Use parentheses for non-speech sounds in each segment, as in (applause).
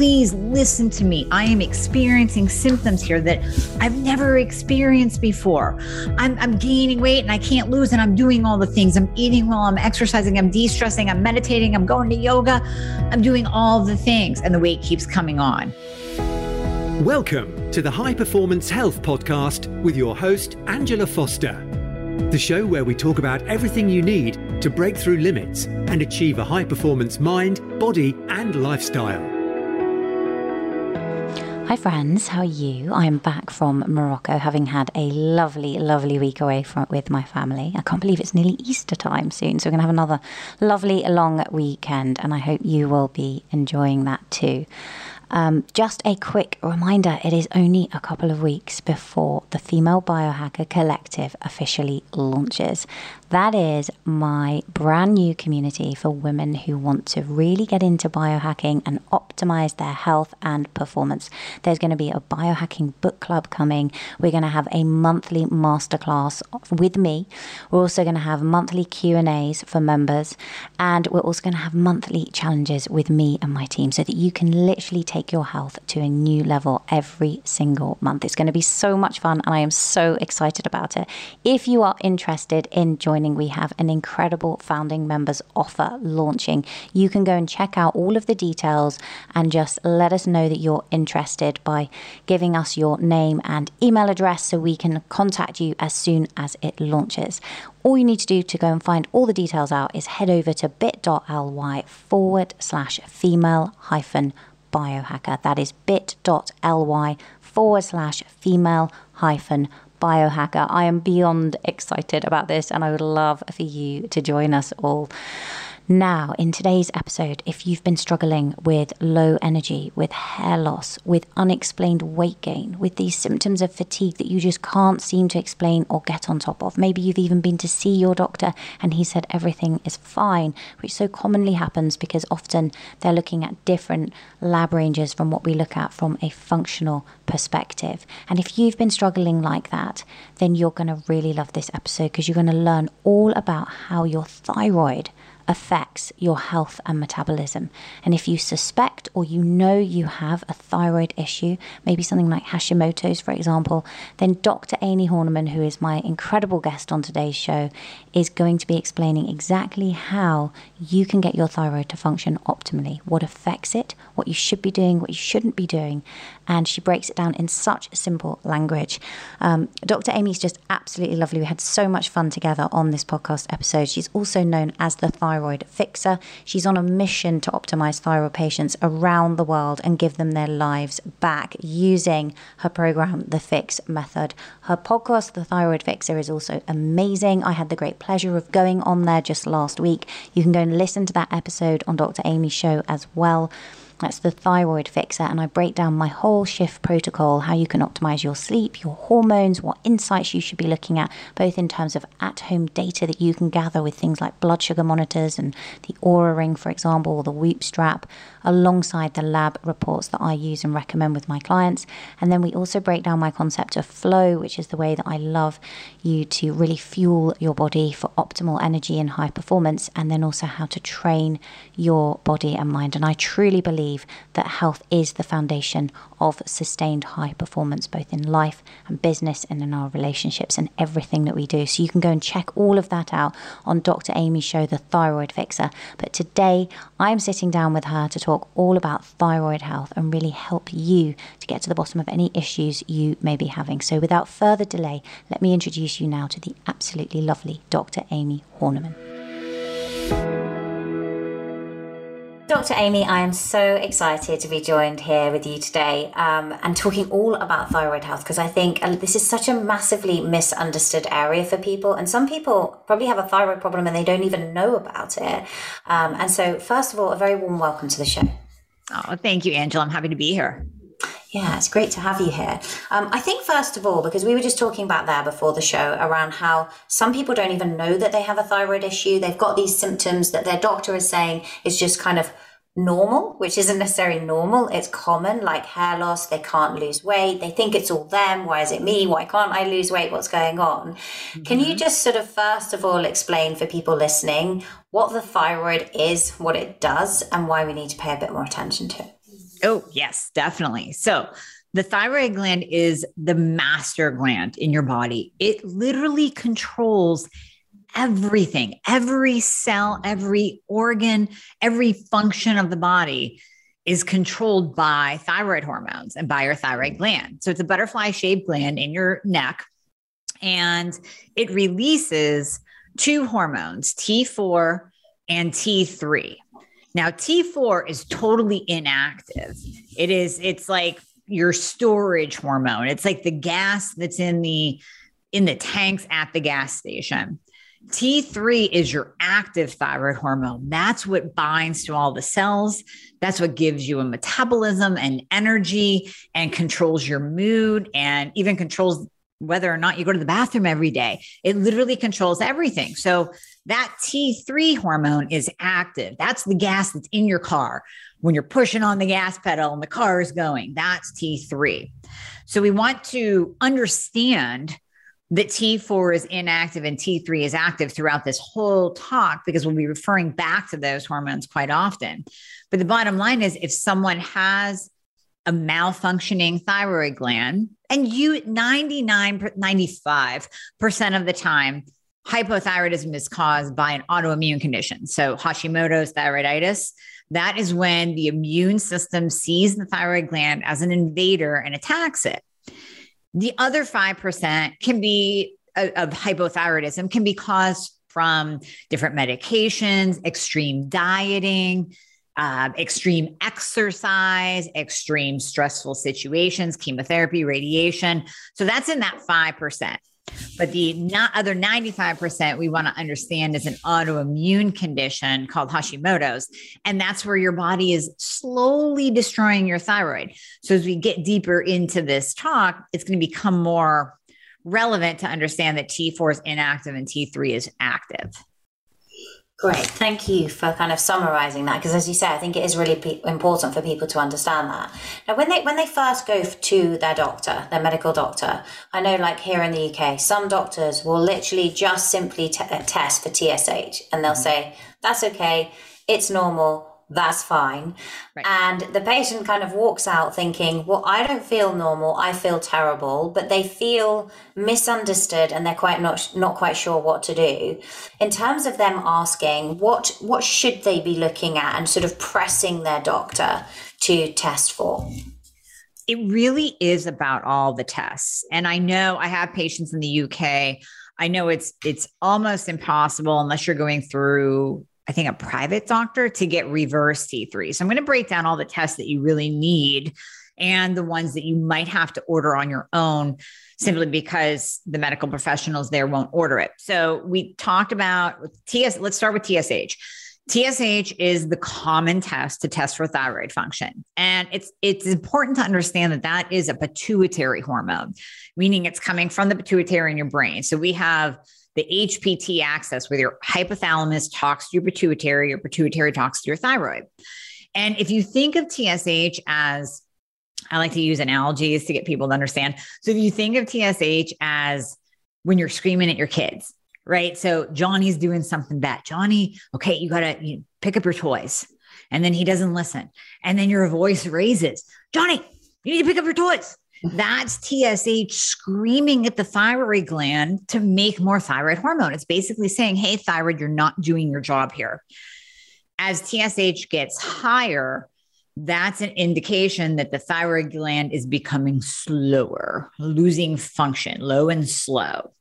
please listen to me. I am experiencing symptoms here that I've never experienced before. I'm, I'm gaining weight and I can't lose, and I'm doing all the things. I'm eating well, I'm exercising, I'm de stressing, I'm meditating, I'm going to yoga, I'm doing all the things, and the weight keeps coming on. Welcome to the High Performance Health Podcast with your host, Angela Foster. The show where we talk about everything you need to break through limits and achieve a high performance mind, body, and lifestyle. Hi, friends, how are you? I'm back from Morocco having had a lovely, lovely week away from, with my family. I can't believe it's nearly Easter time soon, so we're going to have another lovely long weekend, and I hope you will be enjoying that too. Um, just a quick reminder it is only a couple of weeks before the Female Biohacker Collective officially launches. That is my brand new community for women who want to really get into biohacking and optimize their health and performance. There's going to be a biohacking book club coming. We're going to have a monthly masterclass with me. We're also going to have monthly Q&As for members and we're also going to have monthly challenges with me and my team so that you can literally take your health to a new level every single month. It's going to be so much fun and I am so excited about it. If you are interested in joining joining, we have an incredible founding members offer launching. You can go and check out all of the details and just let us know that you're interested by giving us your name and email address so we can contact you as soon as it launches. All you need to do to go and find all the details out is head over to bit.ly forward slash female hyphen biohacker. That is bit.ly forward slash female hyphen biohacker. I am beyond excited about this, and I would love for you to join us all. Now, in today's episode, if you've been struggling with low energy, with hair loss, with unexplained weight gain, with these symptoms of fatigue that you just can't seem to explain or get on top of, maybe you've even been to see your doctor and he said everything is fine, which so commonly happens because often they're looking at different lab ranges from what we look at from a functional perspective. And if you've been struggling like that, then you're going to really love this episode because you're going to learn all about how your thyroid affects your health and metabolism. And if you suspect or you know you have a thyroid issue, maybe something like Hashimoto's, for example, then Dr. Amie Hornaman, who is my incredible guest on today's show, is going to be explaining exactly how you can get your thyroid to function optimally, what affects it, what you should be doing, what you shouldn't be doing. And she breaks it down in such simple language. Um, Dr. Amie is just absolutely lovely. We had so much fun together on this podcast episode. She's also known as the thyroid fixer. She's on a mission to optimize thyroid patients around the world and give them their lives back using her program, The Fix Method. Her podcast, The Thyroid Fixer, is also amazing. I had the great pleasure of going on there just last week. You can go and listen to that episode on Dr. Amie's show as well. That's the thyroid fixer, and I break down my whole shift protocol how you can optimize your sleep, your hormones, what insights you should be looking at, both in terms of at home data that you can gather with things like blood sugar monitors and the Oura Ring, for example, or the Whoop strap, alongside the lab reports that I use and recommend with my clients. And then we also break down my concept of flow, which is the way that I love you to really fuel your body for optimal energy and high performance, and then also how to train your body and mind. And I truly believe that health is the foundation of sustained high performance, both in life and business and in our relationships and everything that we do. So you can go and check all of that out on Dr. Amie's show, The Thyroid Fixer. But today I'm sitting down with her to talk all about thyroid health and really help you to get to the bottom of any issues you may be having. So without further delay, let me introduce you now to the absolutely lovely Dr. Amie Hornaman. Dr. Amie, I am so excited to be joined here with you today um, and talking all about thyroid health because I think uh, this is such a massively misunderstood area for people. And some people probably have a thyroid problem and they don't even know about it. Um, and so, first of all, a very warm welcome to the show. Oh, thank you, Angela. I'm happy to be here. Yeah, it's great to have you here. Um, I think, first of all, because we were just talking about there before the show around how some people don't even know that they have a thyroid issue. They've got these symptoms that their doctor is saying is just kind of normal, which isn't necessarily normal. It's common, like hair loss. They can't lose weight. They think it's all them. Why is it me? Why can't I lose weight? What's going on? Mm-hmm. Can you mm-hmm. just sort of, first of all, explain for people listening what the thyroid is, what it does, and why we need to pay a bit more attention to it? Oh, yes, definitely. So, the thyroid gland is the master gland in your body. It literally controls everything, every cell, every organ, every function of the body is controlled by thyroid hormones and by your thyroid gland. So it's a butterfly shaped gland in your neck and it releases two hormones, T4 and T3. Now, T4 is totally inactive. It is, it's like your storage hormone. It's like the gas that's in the in the tanks at the gas station. T3 is your active thyroid hormone. That's what binds to all the cells. That's what gives you a metabolism and energy and controls your mood and even controls whether or not you go to the bathroom every day. It literally controls everything. So that T3 hormone is active. That's the gas that's in your car. When you're pushing on the gas pedal and the car is going, that's T3. So we want to understand that T4 is inactive and T3 is active throughout this whole talk because we'll be referring back to those hormones quite often. But the bottom line is if someone has a malfunctioning thyroid gland, and you 99, 95% of the time, hypothyroidism is caused by an autoimmune condition. So Hashimoto's thyroiditis, that is when the immune system sees the thyroid gland as an invader and attacks it. The other 5% can be uh, of hypothyroidism can be caused from different medications, extreme dieting, uh, extreme exercise, extreme stressful situations, chemotherapy, radiation. So that's in that 5%. But the not other 95% we want to understand is an autoimmune condition called Hashimoto's. And that's where your body is slowly destroying your thyroid. So as we get deeper into this talk, it's going to become more relevant to understand that T4 is inactive and T3 is active. Great. Thank you for kind of summarizing that because as you say I think it is really pe- important for people to understand that. Now when they when they first go to their doctor, their medical doctor, I know like here in the UK, some doctors will literally just simply t- test for TSH and they'll mm-hmm. say that's okay, it's normal, that's fine. Right. And the patient kind of walks out thinking, well, I don't feel normal. I feel terrible, but they feel misunderstood and they're quite not, not quite sure what to do. In terms of them asking, what, what should they be looking at and sort of pressing their doctor to test for? It really is about all the tests. And I know I have patients in the UK. I know it's it's almost impossible unless you're going through I think, a private doctor to get reverse T3. So I'm going to break down all the tests that you really need and the ones that you might have to order on your own simply because the medical professionals there won't order it. So we talked about TS, let's start with TSH. TSH is the common test to test for thyroid function. And it's it's important to understand that that is a pituitary hormone, meaning it's coming from the pituitary in your brain. So we have the HPT axis where your hypothalamus talks to your pituitary, your pituitary talks to your thyroid. And if you think of TSH as, I like to use analogies to get people to understand. So if you think of TSH as when you're screaming at your kids, right? So Johnny's doing something bad. Johnny, okay, you got to you pick up your toys. And then he doesn't listen. And then your voice raises, Johnny, you need to pick up your toys. That's TSH screaming at the thyroid gland to make more thyroid hormone. It's basically saying, hey, thyroid, you're not doing your job here. As TSH gets higher, that's an indication that the thyroid gland is becoming slower, losing function, low and slow.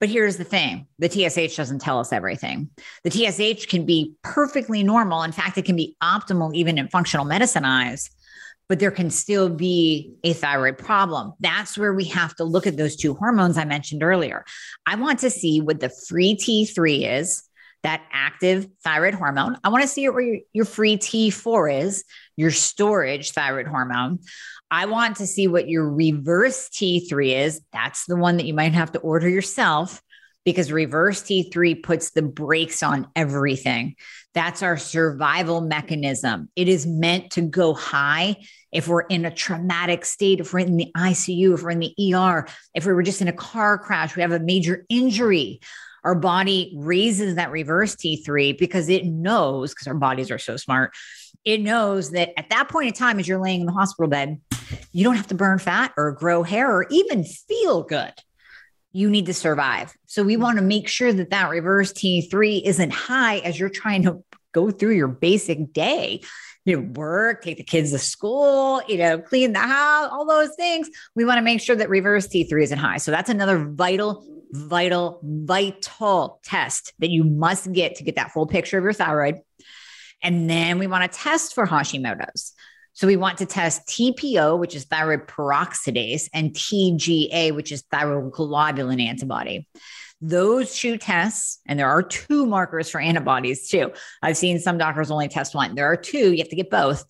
But here's the thing the TSH doesn't tell us everything. The TSH can be perfectly normal. In fact, it can be optimal even in functional medicine eyes but there can still be a thyroid problem. That's where we have to look at those two hormones I mentioned earlier. I want to see what the free T3 is, that active thyroid hormone. I want to see where your, free T4 is, your storage thyroid hormone. I want to see what your reverse T3 is. That's the one that you might have to order yourself because reverse T3 puts the brakes on everything. That's our survival mechanism. It is meant to go high if we're in a traumatic state, if we're in the ICU, if we're in the ER, if we were just in a car crash, we have a major injury. our body raises that reverse T3 because it knows, because our bodies are so smart, it knows that at that point in time, as you're laying in the hospital bed, you don't have to burn fat or grow hair or even feel good. You need to survive. So we mm-hmm. want to make sure that that reverse T3 isn't high as you're trying to go through your basic day you know, work, take the kids to school, you know, clean the house, all those things. We want to make sure that reverse T3 isn't high. So that's another vital, vital, vital test that you must get to get that full picture of your thyroid. And then we want to test for Hashimoto's. So we want to test TPO, which is thyroid peroxidase, and TGA, which is thyroglobulin antibody. Those two tests, and there are two markers for antibodies too. I've seen some doctors only test one. There are two, you have to get both.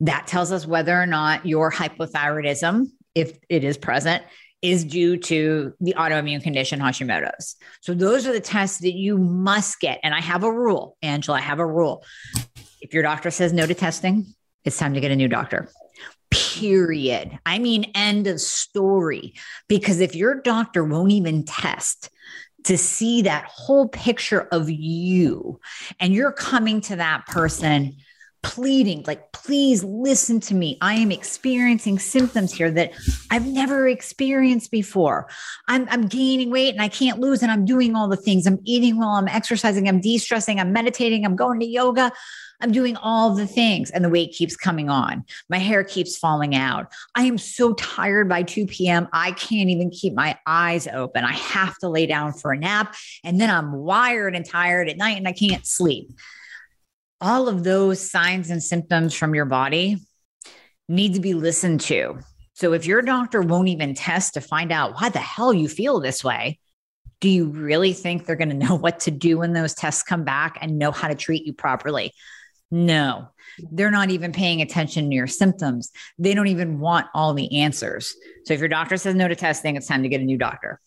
That tells us whether or not your hypothyroidism, if it is present, is due to the autoimmune condition Hashimoto's. So those are the tests that you must get. And I have a rule, Angela, I have a rule. If your doctor says no to testing, it's time to get a new doctor. Period. I mean, end of story. Because if your doctor won't even test, to see that whole picture of you and you're coming to that person pleading like please listen to me. I am experiencing symptoms here that i've never experienced before. I'm, I'm gaining weight and i can't lose and i'm doing all the things. I'm eating well. I'm exercising. I'm de-stressing. I'm meditating. I'm going to yoga I'm doing all the things and the weight keeps coming on. My hair keeps falling out. I am so tired by 2 p.m. I can't even keep my eyes open. I have to lay down for a nap. And then I'm wired and tired at night and I can't sleep. All of those signs and symptoms from your body need to be listened to. So if your doctor won't even test to find out why the hell you feel this way, do you really think they're going to know (laughs) what to do when those tests come back and know how to treat you properly? No, they're not even paying attention to your symptoms. They don't even want all the answers. So if your doctor says no to testing, it's time to get a new doctor.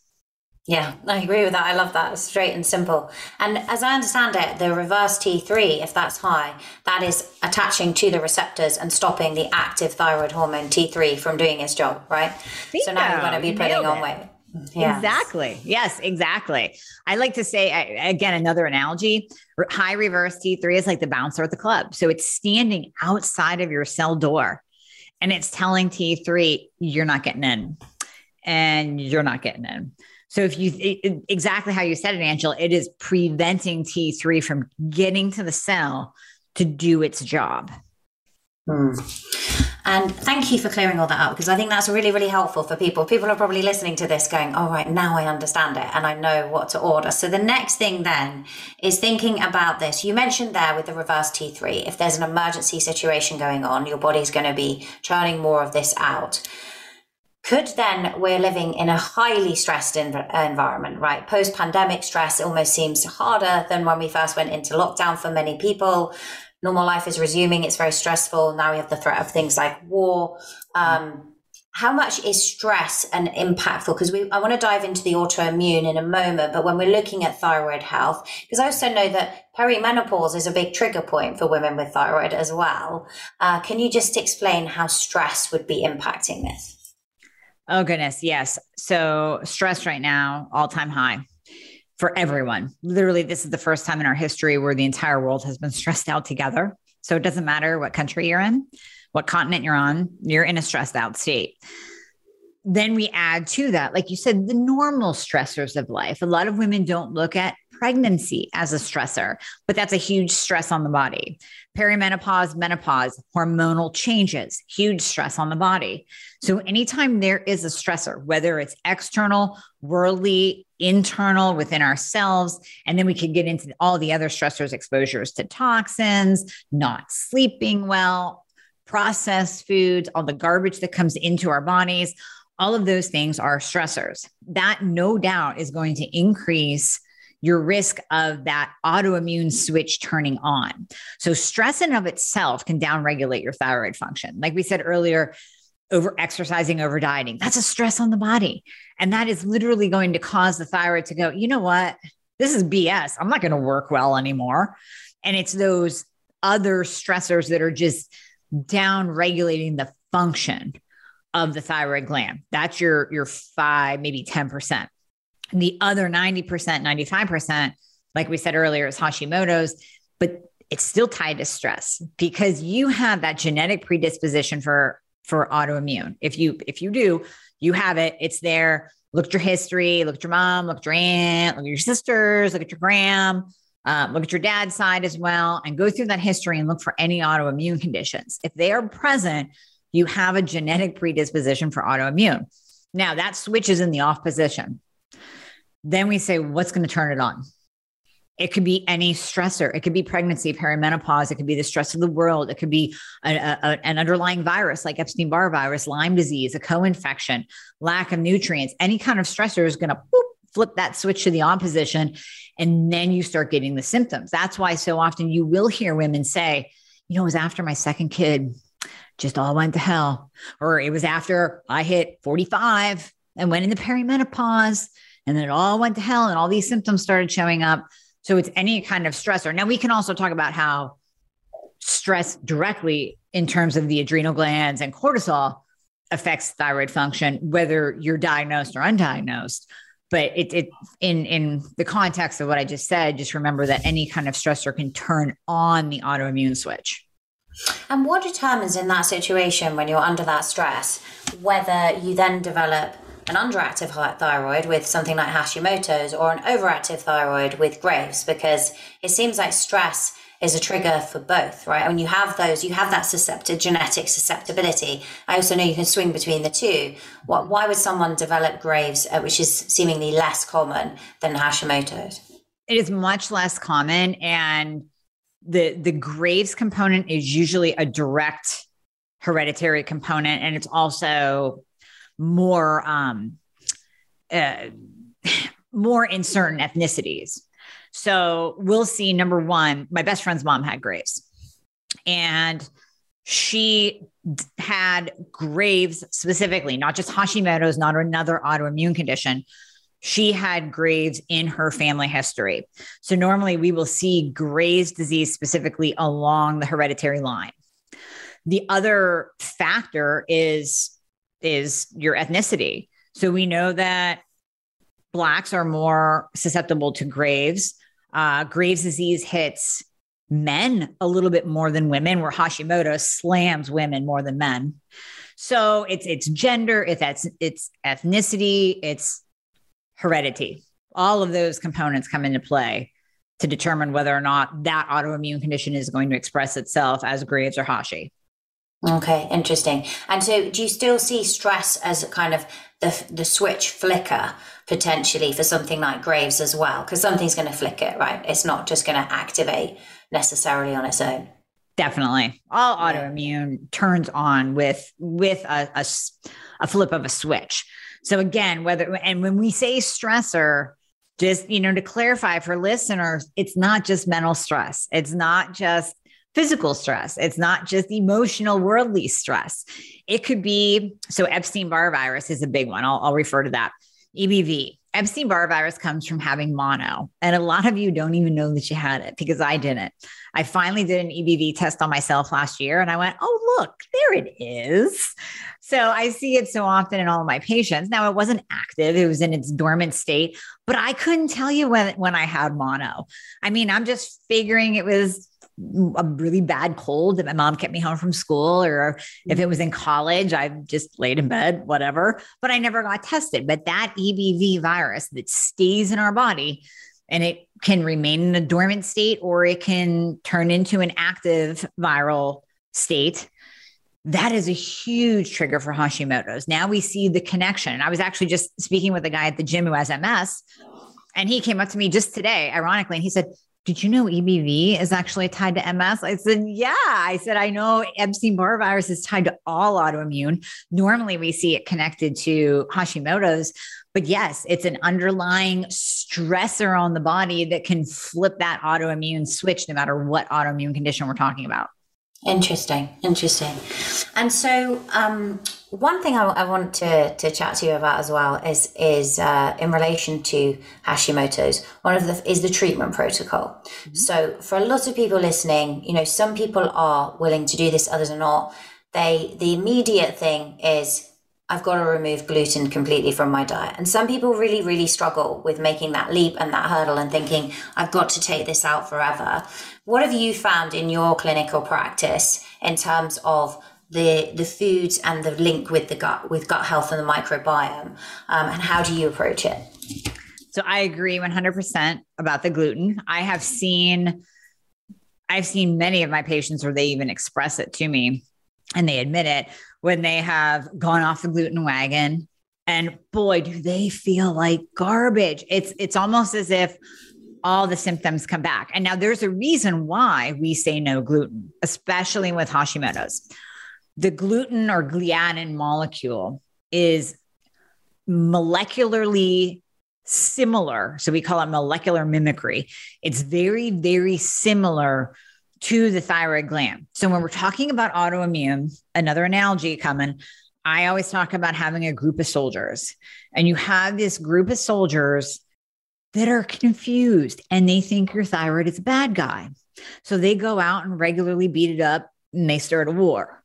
Yeah, I agree with that. I love that. It's straight and simple. And as I understand it, the reverse T3, if that's high, that is attaching to the receptors and stopping the active thyroid hormone T3 from doing its job, right? Bingo. So now you're going to be putting on weight. Yes. Exactly. Yes, exactly. I like to say, again, another analogy high reverse T3 is like the bouncer at the club. So it's standing outside of your cell door and it's telling T3, you're not getting in and you're not getting in. So if you it, exactly how you said it, Angela, it is preventing T3 from getting to the cell to do its job. Hmm. And thank you for clearing all that up because I think that's really, really helpful for people. People are probably listening to this going, all right, now I understand it and I know what to order. So the next thing then is thinking about this. You mentioned there with the reverse T3, if there's an emergency situation going on, your body's going to be churning more of this out could then we're living in a highly stressed env- environment, right? Post pandemic stress almost seems harder than when we first went into lockdown for many people normal life is resuming. It's very stressful. Now we have the threat of things like war. Um, how much is stress and impactful? Because we, I want to dive into the autoimmune in a moment, but when we're looking at thyroid health, because I also know that perimenopause is a big trigger point for women with thyroid as well. Uh, can you just explain how stress would be impacting this? Oh goodness, yes. So stress right now, all time high for everyone. Literally, this is the first time in our history where the entire world has been stressed out together. So it doesn't matter what country you're in, what continent you're on, you're in a stressed out state. Then we add to that, like you said, the normal stressors of life. A lot of women don't look at pregnancy as a stressor, but that's a huge stress on the body. Perimenopause, menopause, hormonal changes, huge stress on the body. So, anytime there is a stressor, whether it's external, worldly, internal within ourselves, and then we can get into all the other stressors, exposures to toxins, not sleeping well, processed foods, all the garbage that comes into our bodies, all of those things are stressors. That no doubt is going to increase your risk of that autoimmune switch turning on. So, stress in of itself can downregulate your thyroid function. Like we said earlier, over exercising, over dieting, that's a stress on the body. And that is literally going to cause the thyroid to go, you know what? This is BS. I'm not going to work well anymore. And it's those other stressors that are just down regulating the function of the thyroid gland. That's your your 5 maybe 10%. And The other 90%, 95%, like we said earlier, is Hashimoto's, but it's still tied to stress because you have that genetic predisposition for for autoimmune. If you if you do, you have it. It's there. Look at your history. Look at your mom. Look at your aunt. Look at your sisters. Look at your gram. Um, look at your dad's side as well, and go through that history and look for any autoimmune conditions. If they are present, you have a genetic predisposition for autoimmune. Now that switches in the off position. Then we say, what's going to turn it on? It could be any stressor. It could be pregnancy, perimenopause. It could be the stress of the world. It could be a, a, an underlying virus like Epstein Barr virus, Lyme disease, a co infection, lack of nutrients. Any kind of stressor is going to flip that switch to the on position. And then you start getting the symptoms. That's why so often you will hear women say, you know, it was after my second kid, just all went to hell. Or it was after I hit 45 and went into perimenopause and then it all went to hell and all these symptoms started showing up. So it's any kind of stressor. Now we can also talk about how stress directly in terms of the adrenal glands and cortisol affects thyroid function, whether you're diagnosed or undiagnosed. But it, it in in the context of what I just said, just remember that any kind of stressor can turn on the autoimmune switch. And what determines in that situation when you're under that stress whether you then develop an underactive thyroid with something like Hashimoto's or an overactive thyroid with Graves because it seems like stress is a trigger for both, right? When you have those, you have that susceptible genetic susceptibility. I also know you can swing between the two. What, why would someone develop Graves, uh, which is seemingly less common than Hashimoto's? It is much less common, and the the Graves component is usually a direct hereditary component, and it's also more um, uh, (sighs) more in certain ethnicities. So we'll see. Number one, my best friend's mom had Graves, and she had Graves specifically, not just Hashimoto's, not another autoimmune condition. She had Graves in her family history. So normally we will see Graves disease specifically along the hereditary line. The other factor is is your ethnicity. So we know that blacks are more susceptible to Graves. Uh, Graves disease hits men a little bit more than women, where Hashimoto slams women more than men. So it's it's gender, it's it's ethnicity, it's heredity. All of those components come into play to determine whether or not that autoimmune condition is going to express itself as Graves or Hashi. Okay, interesting. And so, do you still see stress as kind of the the switch flicker potentially for something like Graves as well? Because something's going to flick it, right? It's not just going to activate necessarily on its own. Definitely, all autoimmune turns on with with a, a a flip of a switch. So again, whether and when we say stressor, just you know to clarify for listeners, it's not just mental stress. It's not just physical stress. It's not just emotional, worldly stress. It could be so Epstein Barr virus is a big one. I'll, I'll refer to that. EBV. Epstein Barr virus comes from having mono. And a lot of you don't even know that you had it because I didn't. I finally did an EBV test on myself last year and I went, oh, look, there it is. So I see it so often in all of my patients. Now, it wasn't active, it was in its dormant state, but I couldn't tell you when, when I had mono. I mean, I'm just figuring it was a really bad cold that my mom kept me home from school, or if it was in college, I just laid in bed, whatever. But I never got tested. But that EBV virus that stays in our body and it can remain in a dormant state or it can turn into an active viral state. That is a huge trigger for Hashimoto's. Now we see the connection. I was actually just speaking with a guy at the gym who has MS, and he came up to me just today, ironically, and he said, did you know EBV is actually tied to MS? I said, yeah. I said, I know Epstein Barr virus is tied to all autoimmune. Normally we see it connected to Hashimoto's, but yes, it's an underlying stressor on the body that can flip that autoimmune switch no matter what autoimmune condition we're talking about. Interesting, interesting. And so, um, one thing I, I, want to, to chat to you about as well is is uh, in relation to Hashimoto's. One of the is the treatment protocol. Mm-hmm. So, for a lot of people listening, you know, some people are willing to do this, others are not. They the immediate thing is I've got to remove gluten completely from my diet. And some people really, really struggle with making that leap and that hurdle and thinking, I've got to take this out forever. What have you found in your clinical practice in terms of the the foods and the link with the gut with gut health and the microbiome um, and how do you approach it so i agree 100% about the gluten i have seen i've seen many of my patients where they even express it to me and they admit it when they have gone off the gluten wagon and boy do they feel like garbage it's it's almost as if all the symptoms come back and now there's a reason why we say no gluten especially with hashimoto's the gluten or gliadin molecule is molecularly similar. So we call it molecular mimicry. It's very, very similar to the thyroid gland. So when we're talking about autoimmune, another analogy coming, I always talk about having a group of soldiers, and you have this group of soldiers that are confused and they think your thyroid is a bad guy. So they go out and regularly beat it up and they start a war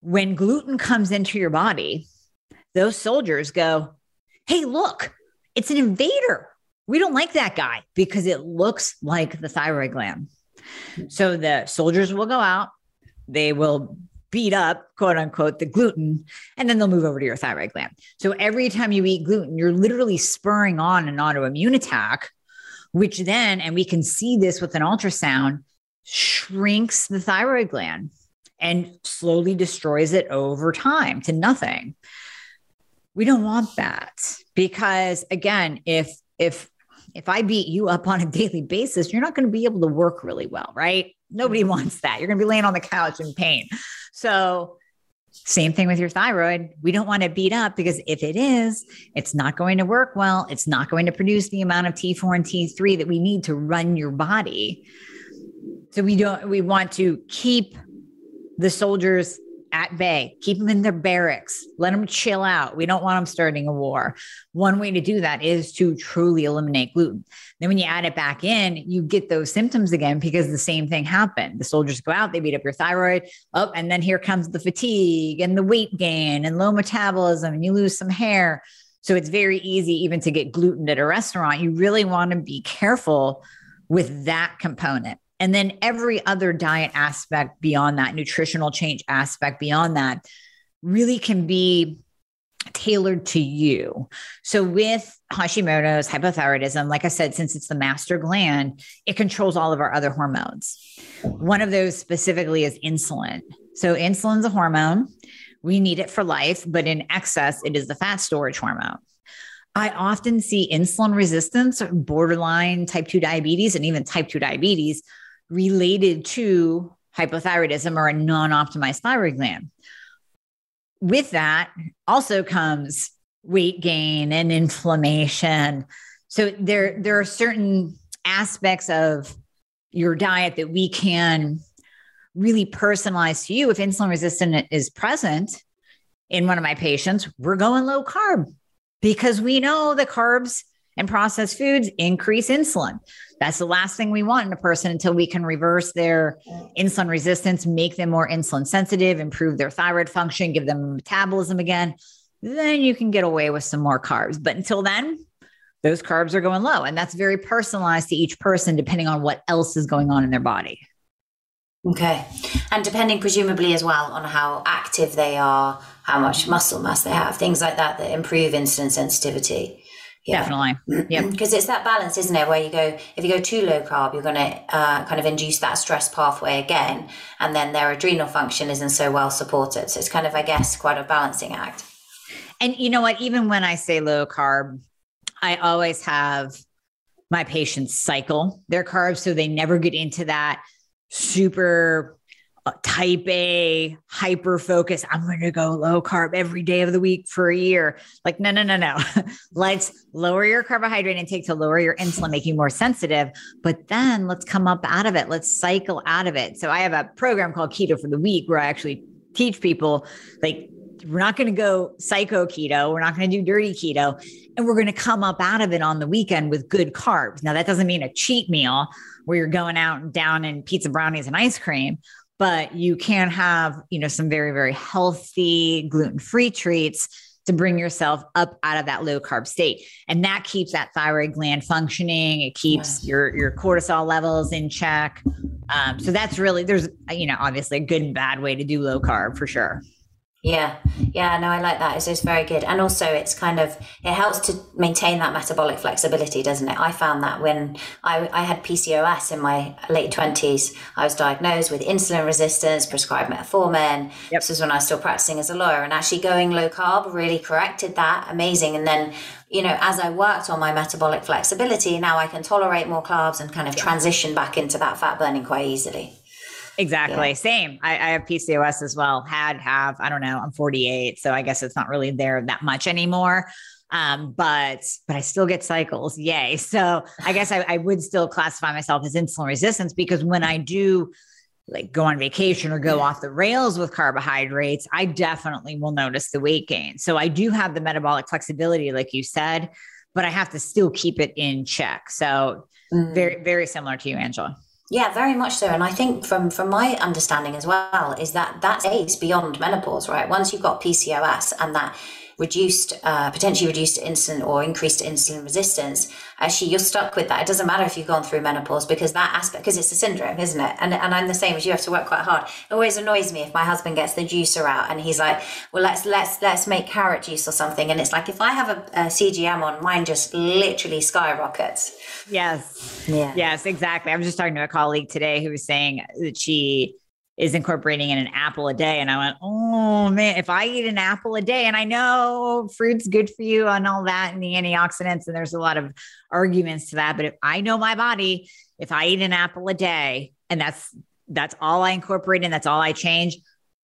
when gluten comes into your body, those soldiers go, Hey, look, it's an invader. We don't like that guy because it looks like the thyroid gland. So the soldiers will go out, they will beat up, quote unquote, the gluten, and then they'll move over to your thyroid gland. So every time you eat gluten, you're literally spurring on an autoimmune attack, which then, and we can see this with an ultrasound, shrinks the thyroid gland and slowly destroys it over time to nothing. We don't want that because again, if if if I beat you up on a daily basis, you're not going to be able to work really well, right? Nobody mm-hmm. wants that. You're going to be laying on the couch in pain. So, same thing with your thyroid. We don't want to beat up because if it is, it's not going to work well. It's not going to produce the amount of T4 and T3 that we need to run your body. So we don't we want to keep the soldiers at bay, keep them in their barracks, let them chill out. We don't want them starting a war. One way to do that is to truly eliminate gluten. Then, when you add it back in, you get those symptoms again because the same thing happened. The soldiers go out, they beat up your thyroid, oh, and then here comes the fatigue and the weight gain and low metabolism, and you lose some hair. So, it's very easy even to get gluten at a restaurant. You really want to be careful with that component. And then every other diet aspect beyond that, nutritional change aspect beyond that, really can be tailored to you. So with Hashimoto's hypothyroidism, like I said, since it's the master gland, it controls all of our other hormones. One of those specifically is insulin. So insulin's a hormone. We need it for life, but in excess, it is the fat storage hormone. I often see insulin resistance, borderline type 2 diabetes, and even type 2 diabetes related to hypothyroidism or a non optimized thyroid gland. With that also comes weight gain and inflammation. So there, there are certain aspects of your diet that we can really personalize to you. If insulin resistant is present in one of my patients, we're going low carb because we know the carbs and processed foods increase insulin. That's the last thing we want in a person until we can reverse their insulin resistance, make them more insulin sensitive, improve their thyroid function, give them metabolism again. Then you can get away with some more carbs. But until then, those carbs are going low. And that's very personalized to each person, depending on what else is going on in their body. Okay. And depending, presumably, as well, on how active they are, how much muscle mass they have, things like that that improve insulin sensitivity. Yeah. Definitely. Yeah. (clears throat) Because it's that balance, isn't it? Where you go, if you go too low carb, you're going to uh, kind of induce that stress pathway again. And then their adrenal function isn't so well supported. So it's kind of, I guess, quite a balancing act. And you know what? Even when I say low carb, I always have my patients cycle their carbs so they never get into that super Uh, type A, hyper focus. I'm going to go low carb every day of the week for a year. Like, no, no, no, no. (laughs) let's lower your carbohydrate intake to lower your insulin, make you more sensitive. But then let's come up out of it. Let's cycle out of it. So I have a program called Keto for the Week where I actually teach people like, we're not going to go psycho keto. We're not going to do dirty keto. And we're going to come up out of it on the weekend with good carbs. Now, that doesn't mean a cheat meal where you're going out and down in pizza, brownies, and ice cream but you can have, you know, some very, very healthy gluten free treats to bring yourself up out of that low carb state. And that keeps that thyroid gland functioning. It keeps your, your cortisol levels in check. Um, so that's really, there's, you know, obviously a good and bad way to do low carb for sure. Yeah, yeah, no, I like that. It's, it's very good, and also it's kind of it helps to maintain that metabolic flexibility, doesn't it? I found that when I, I had PCOS in my late twenties, I was diagnosed with insulin resistance, prescribed metformin. Yep. This was when I was still practicing as a lawyer, and actually going low carb really corrected that. Amazing, and then you know, as I worked on my metabolic flexibility, now I can tolerate more carbs and kind of transition back into that fat burning quite easily. Exactly. Yeah. Same. I, I, have PCOS as well. Had, have, I don't know. I'm 48. So I guess it's not really there that much anymore. Um, but, but I still get cycles. Yay. (laughs) So I guess I, I would still classify myself as insulin resistance because when I do like go on vacation or go off the rails with carbohydrates, I definitely will notice the weight gain. So I do have the metabolic flexibility, like you said, but I have to still keep it in check. So mm. very, very similar to you, Angela. Yeah, very much so. And I think from from my understanding as well is that that stays beyond menopause, right? Once you've got PCOS and that reduced, uh, potentially reduced insulin or increased insulin resistance, actually you're stuck with that. It doesn't matter if you've gone through menopause because that aspect, because it's a syndrome, isn't it? And, and I'm the same as you have to work quite hard. It always annoys me if my husband gets the juicer out and he's like, well, let's, let's, let's make carrot juice or something. And it's like, if I have a, a CGM on, mine just literally skyrockets. Yes. Yeah. Yes, exactly. I was just talking to a colleague today who was saying that she is incorporating in an apple a day. And I went, oh man, if I eat an apple a day, and I know fruit's good for you and all that and the antioxidants, and there's a lot of arguments to that. But if I know my body, if I eat an apple a day and that's that's all I incorporate and that's all I change,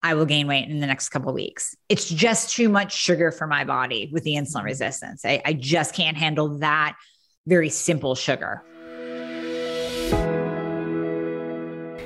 I will gain weight in the next couple weeks. It's just too much sugar for my body with the insulin resistance. I, I just can't handle that very simple sugar.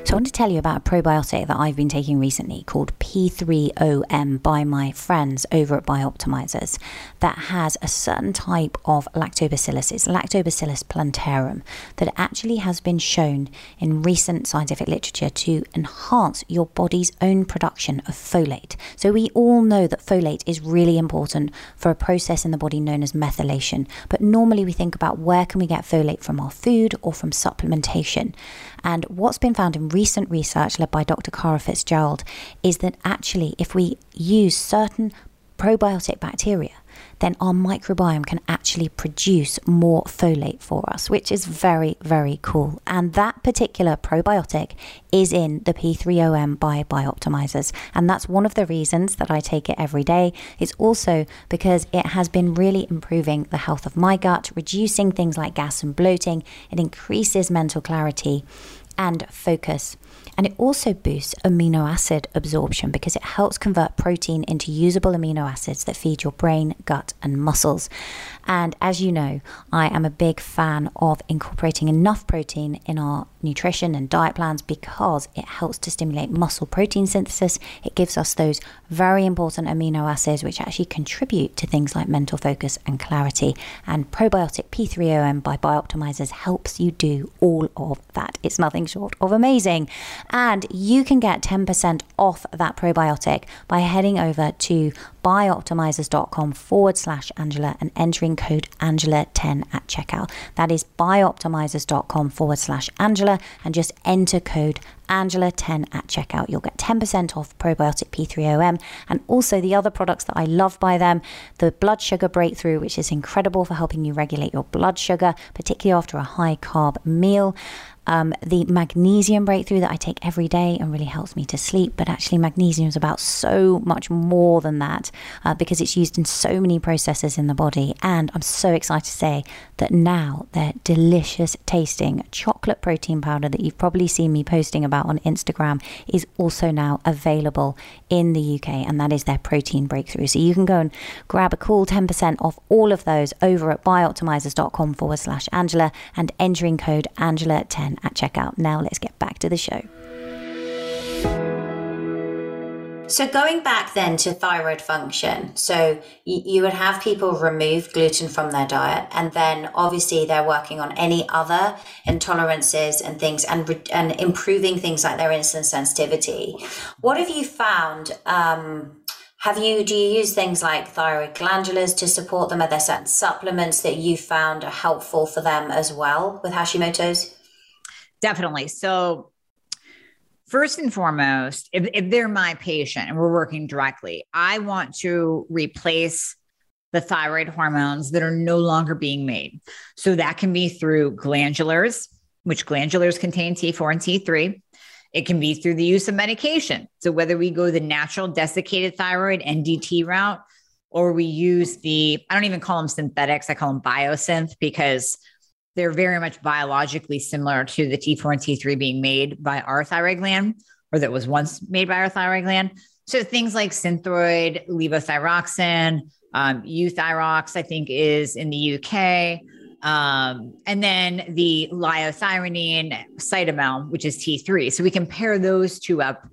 So, I want to tell you about a probiotic that I've been taking recently called P3OM by my friends over at Bioptimizers that has a certain type of lactobacillus. It's Lactobacillus plantarum that actually has been shown in recent scientific literature to enhance your body's own production of folate. So, we all know that folate is really important for a process in the body known as methylation. But normally we think about where can we get folate from our food or from supplementation. And what's been found in recent research led by Dr. Kara Fitzgerald is that actually, if we use certain probiotic bacteria, then our microbiome can actually produce more folate for us, which is very, very cool. And that particular probiotic is in the P3OM by Bioptimizers. And that's one of the reasons that I take it every day. It's also because it has been really improving the health of my gut, reducing things like gas and bloating. It increases mental clarity and focus. And it also boosts amino acid absorption because it helps convert protein into usable amino acids that feed your brain, gut, and muscles. And as you know, I am a big fan of incorporating enough protein in our nutrition and diet plans because it helps to stimulate muscle protein synthesis. It gives us those very important amino acids which actually contribute to things like mental focus and clarity. And probiotic P3OM by Bioptimizers helps you do all of that. It's nothing short of amazing. And you can get 10% off that probiotic by heading over to bioptimizers.com forward slash Angela and entering code Angela10 at checkout. That is bioptimizers.com forward slash Angela and just enter code Angela10 at checkout. You'll get 10% off probiotic P3OM and also the other products that I love by them the blood sugar breakthrough, which is incredible for helping you regulate your blood sugar, particularly after a high carb meal um, the magnesium breakthrough that I take every day and really helps me to sleep. But actually, magnesium is about so much more than that uh, because it's used in so many processes in the body. And I'm so excited to say that now their delicious tasting chocolate protein powder that you've probably seen me posting about on Instagram is also now available in the UK, and that is their protein breakthrough. So you can go and grab a cool 10% off all of those over at bioptimizers.com forward slash Angela and entering code Angela10 at checkout. Now let's get back to the show. So going back then to thyroid function, so you, would have people remove gluten from their diet, and then obviously they're working on any other intolerances and things, and and improving things like their insulin sensitivity. What have you found? Um, have you do you use things like thyroid glandulars to support them? Are there certain supplements that you found are helpful for them as well with Hashimoto's? Definitely. So first and foremost, if, if they're my patient and we're working directly, I want to replace the thyroid hormones that are no longer being made. So that can be through glandulars, which glandulars contain T4 and T3. It can be through the use of medication. So whether we go the natural desiccated thyroid NDT route or we use the, I don't even call them synthetics, I call them biosynth because they're very much biologically similar to the T4 and T3 being made by our thyroid gland, or that was once made by our thyroid gland. So things like Synthroid, levothyroxine, um, Euthyrox, I think is in the UK. Um, and then the liothyronine cytomel, which is T3. So we can pair those two up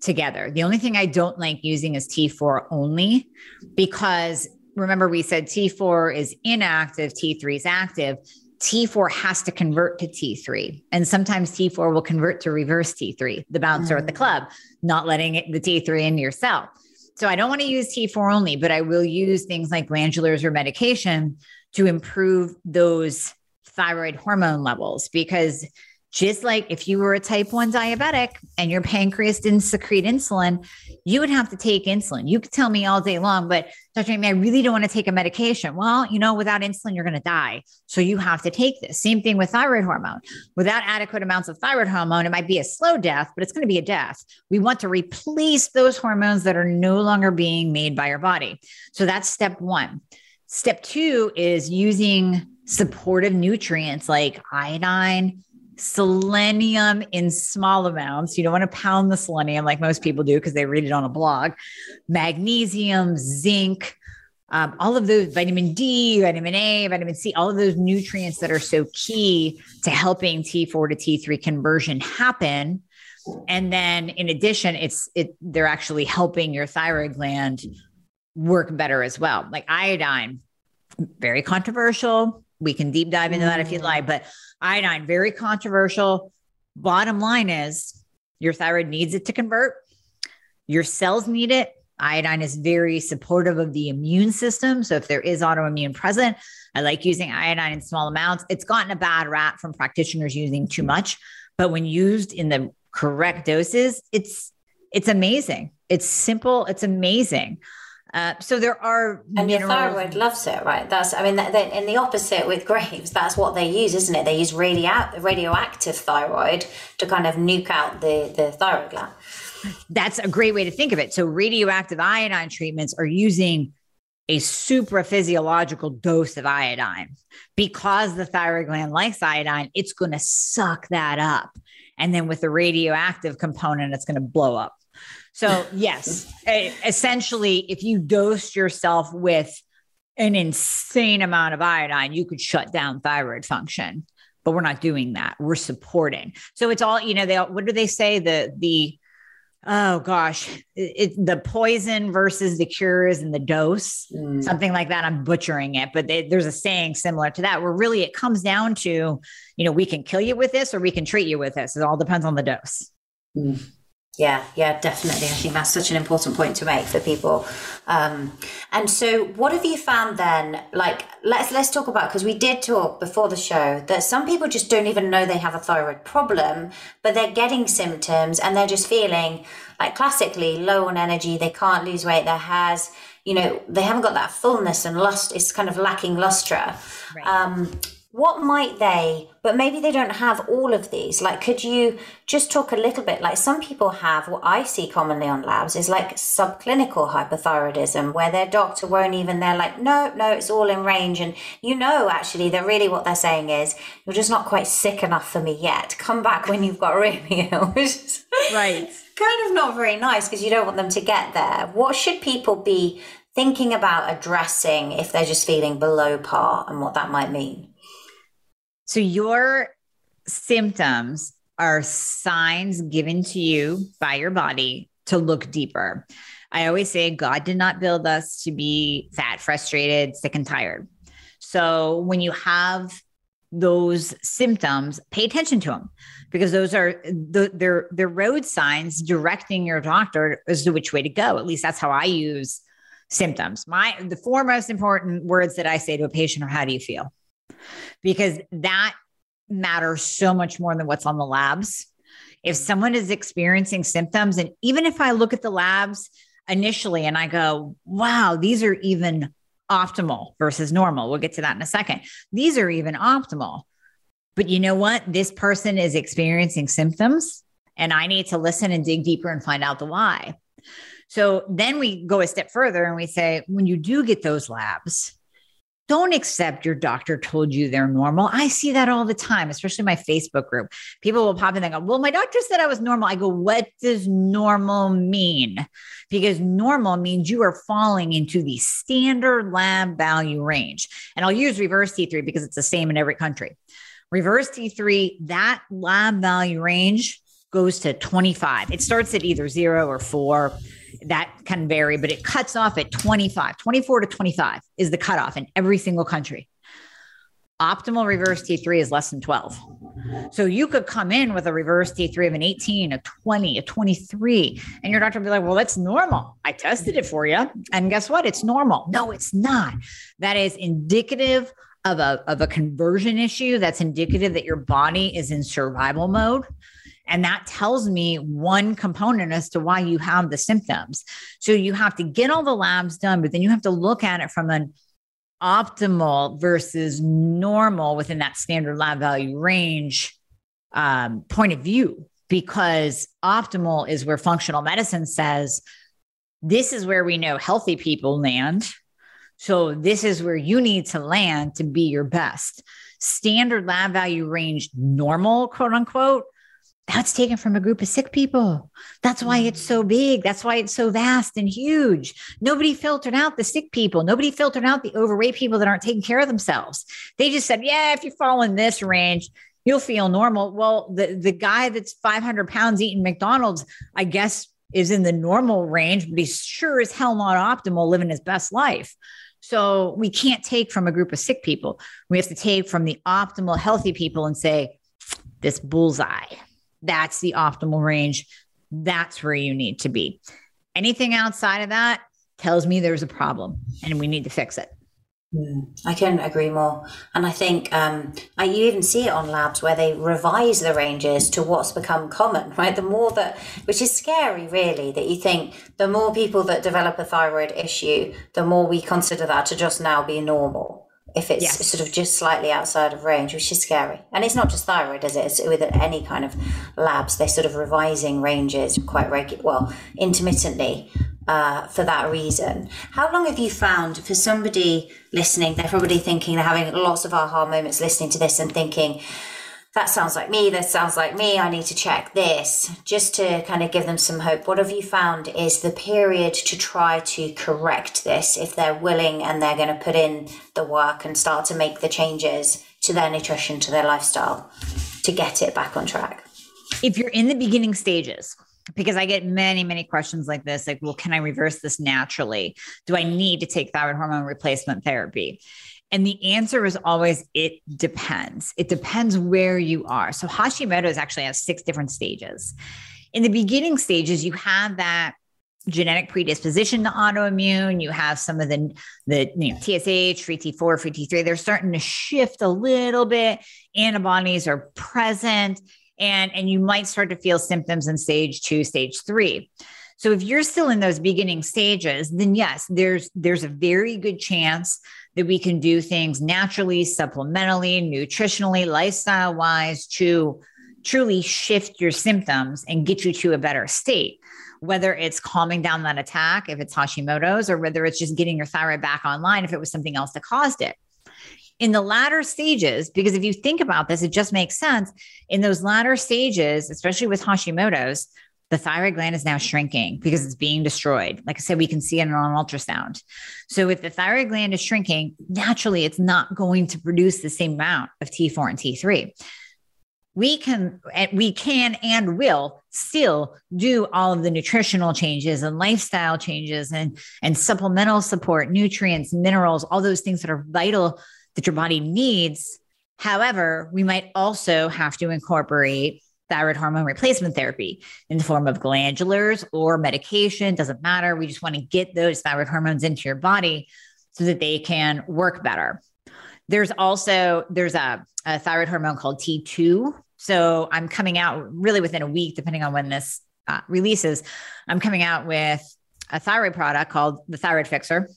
together. The only thing I don't like using is T4 only because remember we said T4 is inactive, T3 is active. T4 has to convert to T3. And sometimes T4 will convert to reverse T3, the bouncer mm. at the mm. club, not letting it, the T3 into your cell. So I don't want to use T4 only, but I will use things like glandulars or medication to improve those thyroid hormone levels because just like if you were a type 1 diabetic and your pancreas didn't secrete insulin, you would have to take insulin. You could tell me all day long, but Dr. Amie, I really don't want to take a medication. Well, you know, without insulin, you're going to die. So you have to take this. Same thing with thyroid hormone. Without adequate amounts of thyroid hormone, it might be a slow death, but it's going to be a death. We want to replace those hormones that are no longer being made by your body. So that's step one. Step two is using supportive nutrients like iodine, selenium in small amounts. You don't want to pound the selenium like most people do because they read it on a blog. Magnesium, zinc, um, all of those vitamin D, vitamin A, vitamin C, all of those nutrients that are so key to helping T4 to T3 conversion happen. And then in addition, it's it they're actually helping your thyroid gland work better as well. Like iodine, very controversial. We can deep dive into that if you'd like, but iodine, very controversial. Bottom line is your thyroid needs it to convert. Your cells need it. Iodine is very supportive of the immune system. So if there is autoimmune present, I like using iodine in small amounts. It's gotten a bad rap from practitioners using too much, but when used in the correct doses, it's it's amazing. It's simple, it's amazing. Uh, so there are and your thyroid loves it, right? That's I mean, in the opposite with Graves, that's what they use, isn't it? They use radio radioactive thyroid to kind of nuke out the the thyroid gland. That's a great way to think of it. So radioactive iodine treatments are using a supra physiological dose of iodine because the thyroid gland likes iodine. It's going to suck that up, and then with the radioactive component, it's going to blow up. So, yes, essentially, if you dosed yourself with an insane amount of iodine, you could shut down thyroid function. But we're not doing that. We're supporting. So it's all, you know, they what do they say? The the oh gosh, it, the poison versus the cures and the dose, mm. something like that. I'm butchering it, but they, there's a saying similar to that where really it comes down to, you know, we can kill you with this or we can treat you with this. It all depends on the dose. Mm. Yeah, yeah, definitely. I think that's such an important point to make for people. Um, and so, what have you found then? Like, let's let's talk about because we did talk before the show that some people just don't even know they have a thyroid problem, but they're getting symptoms and they're just feeling like classically low on energy. They can't lose weight. Their hairs, you know, they haven't got that fullness and lust. It's kind of lacking luster. Right. Um, what might they but maybe they don't have all of these. Like could you just talk a little bit like some people have what i see commonly on labs is like subclinical hypothyroidism where their doctor won't even they're like no no it's all in range. And you know actually that really what they're saying is you're just not quite sick enough for me yet. Come back when you've got really (laughs) ill which is right. kind of not very nice because you don't want them to get there. What should people be thinking about addressing if they're just feeling below par and what that might mean so your symptoms are signs given to you by your body to look deeper. I always say God did not build us to be fat, frustrated, sick, and tired. So when you have those symptoms, pay attention to them because those are the they're they're road signs directing your doctor as to which way to go. At least that's how I use symptoms. My the four most important words that I say to a patient are how do you feel? Because that matters so much more than what's on the labs. If someone is experiencing symptoms, and even if I look at the labs initially and I go, wow, these are even optimal versus normal. We'll get to that in a second. These are even optimal. But you know what? This person is experiencing symptoms, and I need to listen and dig deeper and find out the why. So then we go a step further and we say, when you do get those labs, don't accept your doctor told you they're normal. I see that all the time, especially my Facebook group. People will pop in and go, Well, my doctor said I was normal. I go, What does normal mean? Because normal means you are falling into the standard lab value range. And I'll use reverse T3 because it's the same in every country. Reverse T3, that lab value range goes to 25. It starts at either zero or four that can vary, but it cuts off at 25, 24 to 25 is the cutoff in every single country. Optimal reverse T3 is less than 12. So you could come in with a reverse T3 of an 18, a 20, a 23, and your doctor will be like, well, that's normal. I tested it for you. And guess what? It's normal. No, it's not. That is indicative of a, of a conversion issue. That's indicative that your body is in survival mode. And that tells me one component as to why you have the symptoms. So you have to get all the labs done, but then you have to look at it from an optimal versus normal within that standard lab value range um, point of view, because optimal is where functional medicine says this is where we know healthy people land. So this is where you need to land to be your best. Standard lab value range normal, quote unquote, that's taken from a group of sick people. That's why it's so big. That's why it's so vast and huge. Nobody filtered out the sick people. Nobody filtered out the overweight people that aren't taking care of themselves. They just said, yeah, if you fall in this range, you'll feel normal. Well, the, the guy that's 500 pounds eating McDonald's, I guess, is in the normal range, but he's sure as hell not optimal living his best life. So we can't take from a group of sick people. We have to take from the optimal, healthy people and say, this bullseye that's the optimal range. That's where you need to be. Anything outside of that tells me there's a problem and we need to fix it. Mm, I couldn't agree more. And I think um, I, you even see it on labs where they revise the ranges to what's become common, (laughs) right? The more that, which is scary, really, that you think the more people that develop a thyroid issue, the more we consider that to just now be normal if it's yes. sort of just slightly outside of range, which is scary. And it's not just thyroid, is it? It's with any kind of labs. They're sort of revising ranges quite regular, well, intermittently uh, for that reason. How long have you found for somebody listening? They're probably thinking they're having lots of aha moments listening to this and thinking, that sounds like me, this sounds like me, I need to check this, just to kind of give them some hope. What have you found is the period to try to correct this if they're willing and they're going to put in the work and start to make the changes to their nutrition, to their lifestyle to get it back on track? If you're in the beginning stages, because I get many, many questions like this like, well, can I reverse this naturally? Do I need to take thyroid hormone replacement therapy? And the answer is always it depends. It depends where you are. So Hashimoto's actually has six different stages. In the beginning stages, you have that genetic predisposition to autoimmune. You have some of the the you know, TSH, free T4, free T3. They're starting to shift a little bit. Antibodies are present, and and you might start to feel symptoms in stage two, stage three. So if you're still in those beginning stages, then yes, there's there's a very good chance that we can do things naturally, supplementally, nutritionally, lifestyle wise to truly shift your symptoms and get you to a better state. Whether it's calming down that attack, if it's Hashimoto's, or whether it's just getting your thyroid back online, if it was something else that caused it. In the latter stages, because if you think about this, it just makes sense. In those latter stages, especially with Hashimoto's, the thyroid gland is now shrinking because it's being destroyed. Like I said, we can see it on ultrasound. So if the thyroid gland is shrinking, naturally it's not going to produce the same amount of T4 and T3. we can we can and will still do all of the nutritional changes and lifestyle changes and and supplemental support nutrients minerals all those things that are vital that your body needs however we might also have to incorporate thyroid hormone replacement therapy in the form of glandulars or medication doesn't matter we just want to get those thyroid hormones into your body so that they can work better there's also there's a, a thyroid hormone called t2 so I'm coming out really within a week, depending on when this uh, releases. I'm coming out with a thyroid product called the Thyroid Fixer,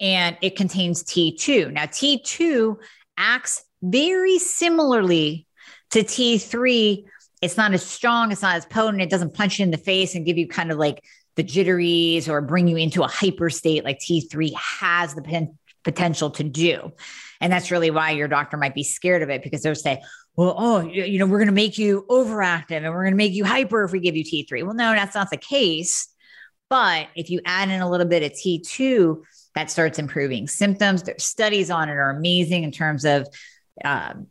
and it contains T2. Now, T2 acts very similarly to T3. It's not as strong, it's not as potent, it doesn't punch you in the face and give you kind of like the jitteries or bring you into a hyper state like T3 has the pen- potential to do. And that's really why your doctor might be scared of it because they'll say, well, oh, you know, we're going to make you overactive and we're going to make you hyper if we give you T3. Well, no, that's not the case. But if you add in a little bit of T2, that starts improving symptoms. There's studies on it are amazing in terms of um,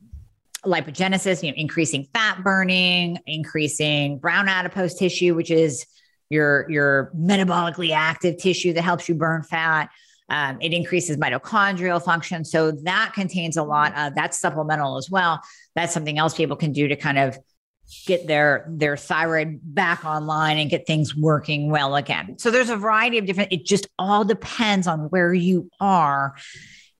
lipogenesis, you know, increasing fat burning, increasing brown adipose tissue, which is your your metabolically active tissue that helps you burn fat. Um, it increases mitochondrial function. So that contains a lot of that's supplemental as well. That's something else people can do to kind of get their their thyroid back online and get things working well again. So there's a variety of different it just all depends on where you are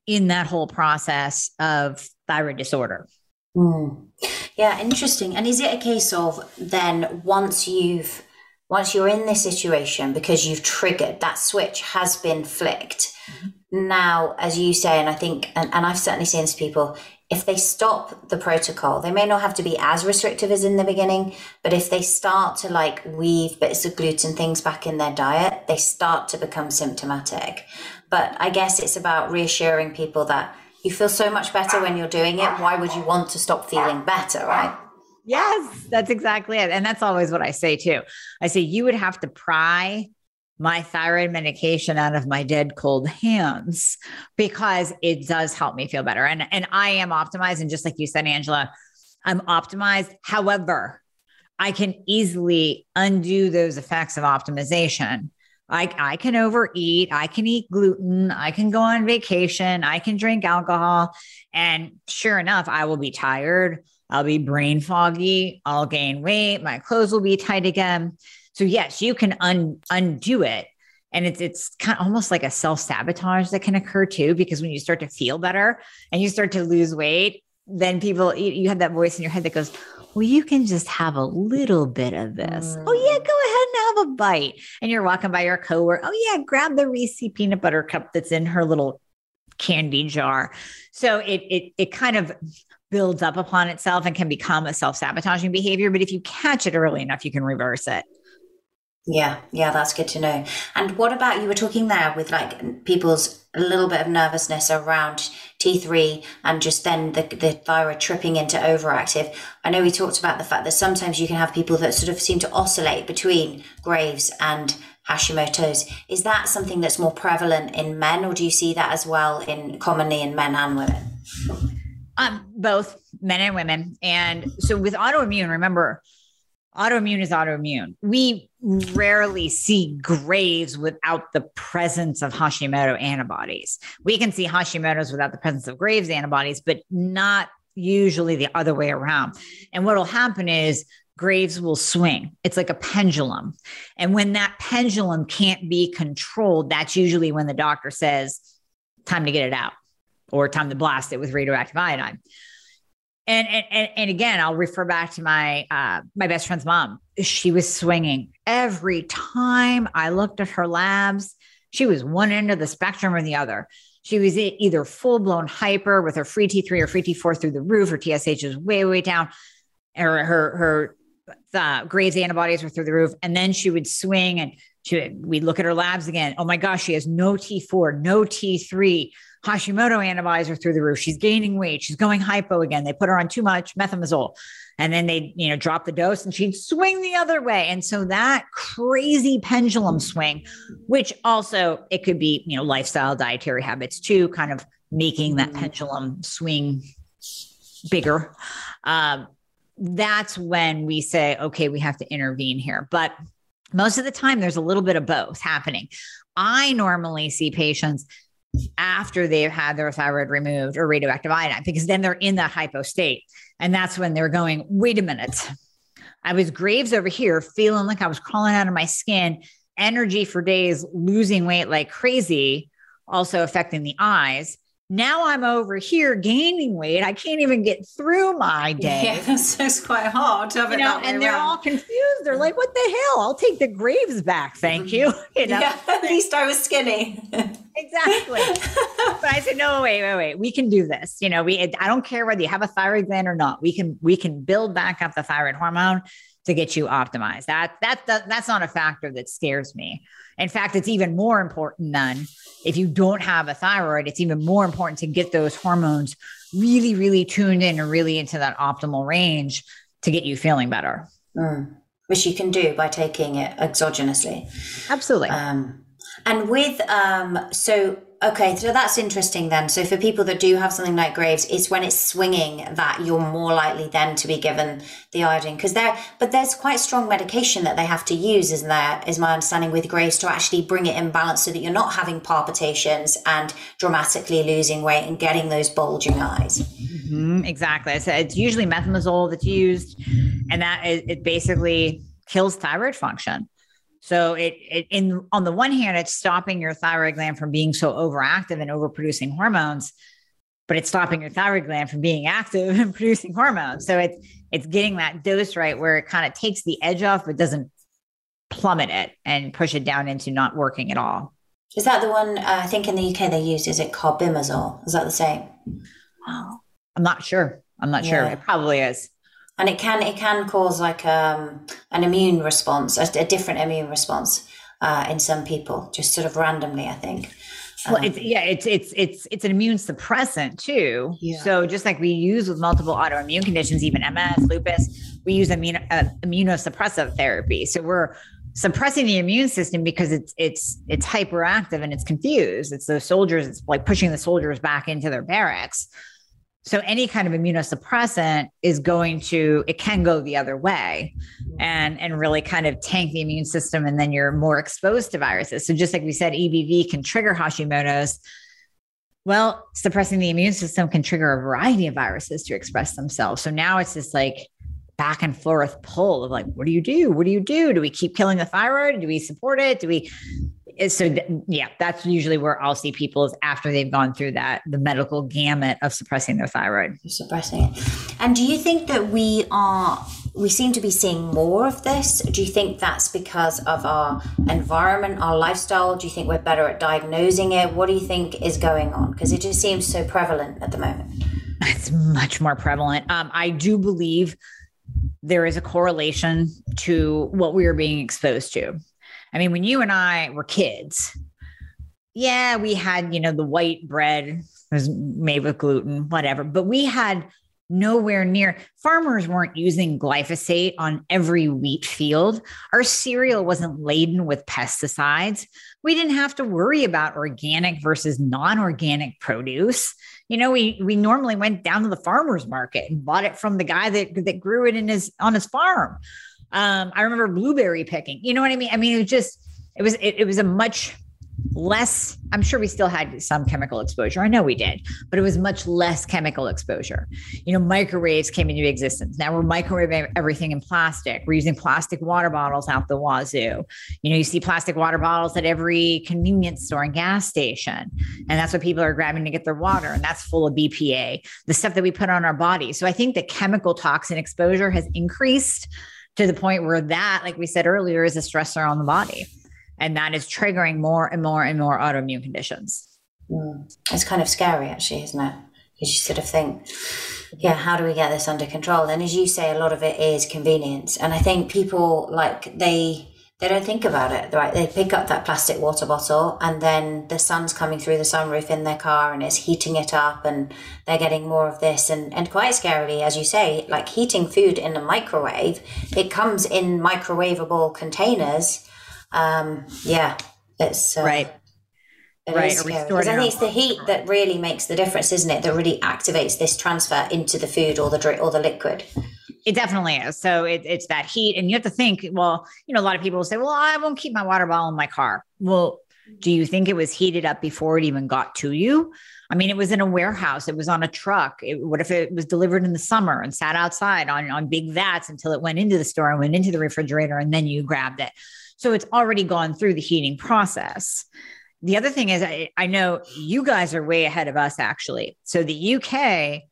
in that whole process of thyroid disorder. Mm. Yeah, interesting. And is it a case of then once you've once you're in this situation because you've triggered that switch has been flicked mm-hmm. now as you say and i think and, and i've certainly seen this people if they stop the protocol they may not have to be as restrictive as in the beginning but if they start to like weave bits of gluten things back in their diet they start to become symptomatic but i guess it's about reassuring people that you feel so much better when you're doing it why would you want to stop feeling better right Yes, that's exactly it. And that's always what I say too. I say, you would have to pry my thyroid medication out of my dead cold hands because it does help me feel better. And, and I am optimized. And just like you said, Angela, I'm optimized. However, I can easily undo those effects of optimization. I, I can overeat, I can eat gluten, I can go on vacation, I can drink alcohol. And sure enough, I will be tired. I'll be brain foggy. I'll gain weight. My clothes will be tight again. So yes, you can un- undo it. And it's it's kind of almost like a self sabotage that can occur too, because when you start to feel better and you start to lose weight, then people you, you have that voice in your head that goes, "Well, you can just have a little bit of this." Mm. Oh yeah, go ahead and a bite. And you're walking by your coworker. Oh yeah, grab the Reese peanut butter cup that's in her little candy jar. So it it it kind of builds up upon itself and can become a self sabotaging behavior. But if you catch it early enough, you can reverse it. Yeah, yeah, that's good to know. And what about you were talking there with like people's a little bit of nervousness around T3 and just then the, the thyroid tripping into overactive. I know we talked about the fact that sometimes you can have people that sort of seem to oscillate between Graves and Hashimoto's. Is that something that's more prevalent in men, or do you see that as well in commonly in men and women? Um, both men and women. And so with autoimmune, remember, autoimmune is autoimmune. We rarely see Graves without the presence of Hashimoto antibodies. We can see Hashimoto's without the presence of Graves antibodies, but not usually the other way around. And what will happen is Graves will swing. It's like a pendulum. And when that pendulum can't be controlled, that's usually when the doctor says, time to get it out or time to blast it with radioactive iodine. And, and, and again, I'll refer back to my uh, my best friend's mom. She was swinging every time I looked at her labs. She was one end of the spectrum or the other. She was either full blown hyper with her free T3 or free T4 through the roof. Her TSH is way way down, or her her the Graves antibodies were through the roof. And then she would swing and she we look at her labs again. Oh my gosh, she has no T4, no T3 Hashimoto antibodies are through the roof. She's gaining weight. She's going hypo again. They put her on too much methimazole. And then they'd you know, drop the dose and she'd swing the other way. And so that crazy pendulum swing, which also it could be, you know, lifestyle dietary habits too, kind of making that pendulum swing bigger. Um, that's when we say, okay, we have to intervene here. But most of the time, there's a little bit of both happening. I normally see patients after they've had their thyroid removed or radioactive iodine because then they're in that hypo state. And that's when they're going, wait a minute. I was Graves over here feeling like I was crawling out of my skin, energy for days, losing weight like crazy, also affecting the eyes. Now I'm over here gaining weight. I can't even get through my (laughs) day. Yeah, that's quite hard to have you know, and they're around. all confused. They're like, "What the hell? I'll take the graves back, thank you." Mm-hmm. (laughs) you know? Yeah, at least I was skinny. (laughs) exactly. but I said, no, wait, wait, wait. We can do this. You know, we. I don't care whether you have a thyroid gland or not. We can we can build back up the thyroid hormone to get you optimized. That that, that that's not a factor that scares me. In fact, it's even more important than if you don't have a thyroid. It's even more important to get those hormones really, really tuned in and really into that optimal range to get you feeling better. Mm. Which you can do by taking it exogenously. Absolutely. Um, and with um, so okay, so that's interesting then. So for people that do have something like Graves, it's when it's swinging that you're more likely then to be given the iodine because there. But there's quite strong medication that they have to use, isn't there? Is my understanding with Graves to actually bring it in balance so that you're not having palpitations and dramatically losing weight and getting those bulging eyes. Mm-hmm, exactly. So it's usually methimazole that's used, and that is, it basically kills thyroid function. So it, it in on the one hand, it's stopping your thyroid gland from being so overactive and overproducing hormones, but it's stopping your thyroid gland from being active (laughs) and producing hormones. So it's it's getting that dose right where it kind of takes the edge off, but doesn't plummet it and push it down into not working at all. Is that the one? Uh, I think in the UK they use. Is it carbimazole? Is that the same? Oh, I'm not sure. I'm not Yeah. sure. It probably is. And it can it can cause like um, an immune response, a, a different immune response uh, in some people, just sort of randomly. I think. Well, Um, it's yeah, it's it's it's it's an immune suppressant too. Yeah. So just like we use with multiple autoimmune conditions, even MS, lupus, we use immuno, uh, immunosuppressive therapy. So we're suppressing the immune system because it's it's it's hyperactive and it's confused. It's those soldiers. It's like pushing the soldiers back into their barracks. So any kind of immunosuppressant is going to it can go the other way and and really kind of tank the immune system and then you're more exposed to viruses. So just like we said EBV can trigger Hashimoto's well, suppressing the immune system can trigger a variety of viruses to express themselves. So now it's this like back and forth pull of like, what do you do? What do you do? Do we keep killing the thyroid? Do we support it? Do we? So th- yeah, that's usually where I'll see people is after they've gone through that the medical gamut of suppressing their thyroid. suppressing it. And do you think that we are we seem to be seeing more of this? Do you think that's because of our environment, our lifestyle? Do you think we're better at diagnosing it? What do you think is going on? Because it just seems so prevalent at the moment. It's much more prevalent. Um, I do believe there is a correlation to what we are being exposed to. I mean, when you and I were kids, yeah, we had, you know, the white bread was made with gluten, whatever, but we had nowhere near farmers weren't using glyphosate on every wheat field. Our cereal wasn't laden with pesticides. We didn't have to worry about organic versus non-organic produce. You know, we we normally went down to the farmer's market and bought it from the guy that that grew it in his on his farm. Um, I remember blueberry picking. You know what I mean? I mean, it was just it was it, it was a much less i'm sure we still had some chemical exposure. I know we did but it was much less chemical exposure. You know microwaves came into existence. Now we're microwaving everything in plastic. We're using plastic water bottles out the wazoo. You know you see plastic water bottles at every convenience store and gas station and that's what people are grabbing to get their water and that's full of bpa the stuff that we put on our body. So i think the chemical toxin exposure has increased to the point where that like we said earlier is a stressor on the body and that is triggering more and more and more autoimmune conditions. Mm. It's kind of scary, actually, isn't it? Because you sort of think, yeah, how do we get this under control? And as you say, a lot of it is convenience. And I think people like they they don't think about it, right? They pick up that plastic water bottle and then the sun's coming through the sunroof in their car and it's heating it up and they're getting more of this and, and quite scarily, as you say, like heating food in a microwave, it comes in microwavable containers. Um, yeah, it's uh, right. it Right, is or scary. restore 'Cause I think it's the heat that really makes the difference, isn't it? That really activates this transfer into the food or the drink or the liquid. It definitely is. So it, it's that heat. And you have to think, well, you know, a lot of people will say, well, I won't keep my water bottle in my car. Well, do you think it was heated up before it even got to you? I mean, it was in a warehouse, it was on a truck. It, what if it was delivered in the summer and sat outside on, on big vats until it went into the store and went into the refrigerator and then you grabbed it? So it's already gone through the heating process. The other thing is, I, I know you guys are way ahead of us actually. So the UK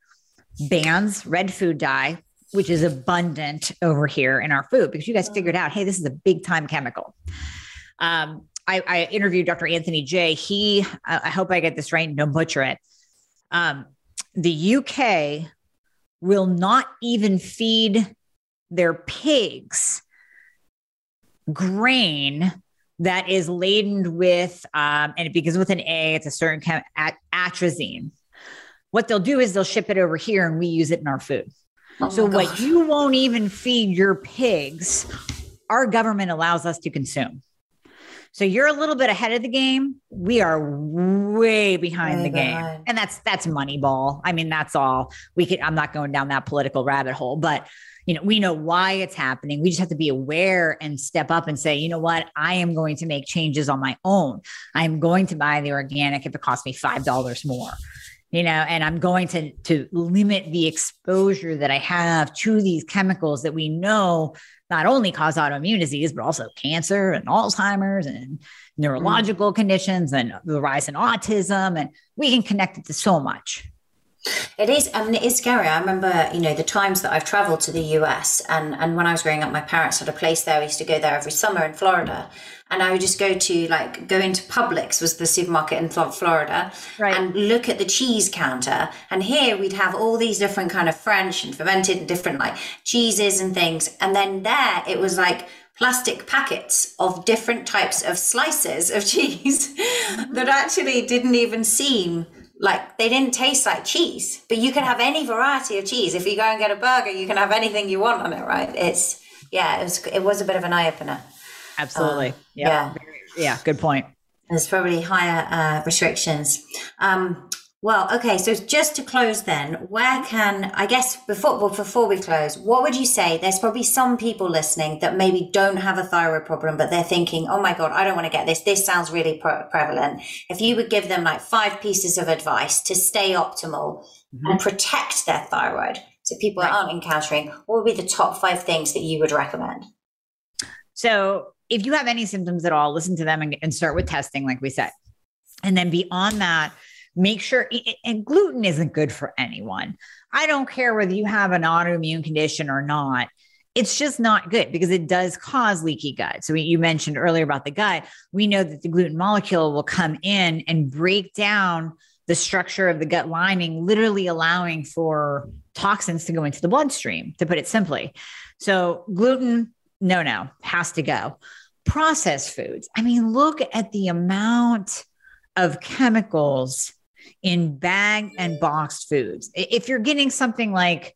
bans red food dye, which is abundant over here in our food because you guys figured out, hey, this is a big time chemical. Um, I, I, interviewed Dr. Anthony Jay He, I hope I get this right, don't butcher it. Um, the UK will not even feed their pigs grain that is laden with, um, and it begins with an A, it's a certain kind of atrazine. What they'll do is they'll ship it over here and we use it in our food. Oh so, what you won't even feed your pigs, our government allows us to consume. So you're a little bit ahead of the game. We are way behind the game. And that's that's Moneyball. I mean, that's all. We could I'm not going down that political rabbit hole, but you know, we know why it's happening. We just have to be aware and step up and say, you know what, I am going to make changes on my own. I'm going to buy the organic if it costs me $5 more you know and i'm going to to limit the exposure that i have to these chemicals that we know not only cause autoimmune disease but also cancer and alzheimer's and neurological mm. conditions and the rise in autism and we can connect it to so much it is. I mean, it is scary. I remember, you know, the times that I've traveled to the US, and and when I was growing up, my parents had a place there. I used to go there every summer in Florida, and I would just go to like go into Publix was the supermarket in Florida, right. and look at the cheese counter. And here we'd have all these different kind of French and fermented and different like cheeses and things, and then there it was like plastic packets of different types of slices of (laughs) cheese that actually didn't even seem like they didn't taste like cheese, but you can have any variety of cheese. If you go and get a burger, you can have anything you want on it, right? It's yeah, it was it was a bit of an eye opener. Absolutely. Um, yeah. yeah. Yeah. Good point. There's probably higher uh, restrictions. Um, well, okay. So just to close, then, where can I guess before well, before we close, what would you say? There's probably some people listening that maybe don't have a thyroid problem, but they're thinking, "Oh my god, I don't want to get this. This sounds really pre- prevalent." If you would give them like five pieces of advice to stay optimal mm-hmm. and protect their thyroid, so people right. aren't encountering, what would be the top five things that you would recommend? So, if you have any symptoms at all, listen to them and, and start with testing, like we said, and then beyond that make sure and gluten isn't good for anyone. I don't care whether you have an autoimmune condition or not. It's just not good because it does cause leaky gut. So you mentioned earlier about the gut. We know that the gluten molecule will come in and break down the structure of the gut lining, literally allowing for toxins to go into the bloodstream, to put it simply. So gluten, no, no, has to go. Processed foods. I mean, look at the amount of chemicals in bag and boxed foods. If you're getting something like,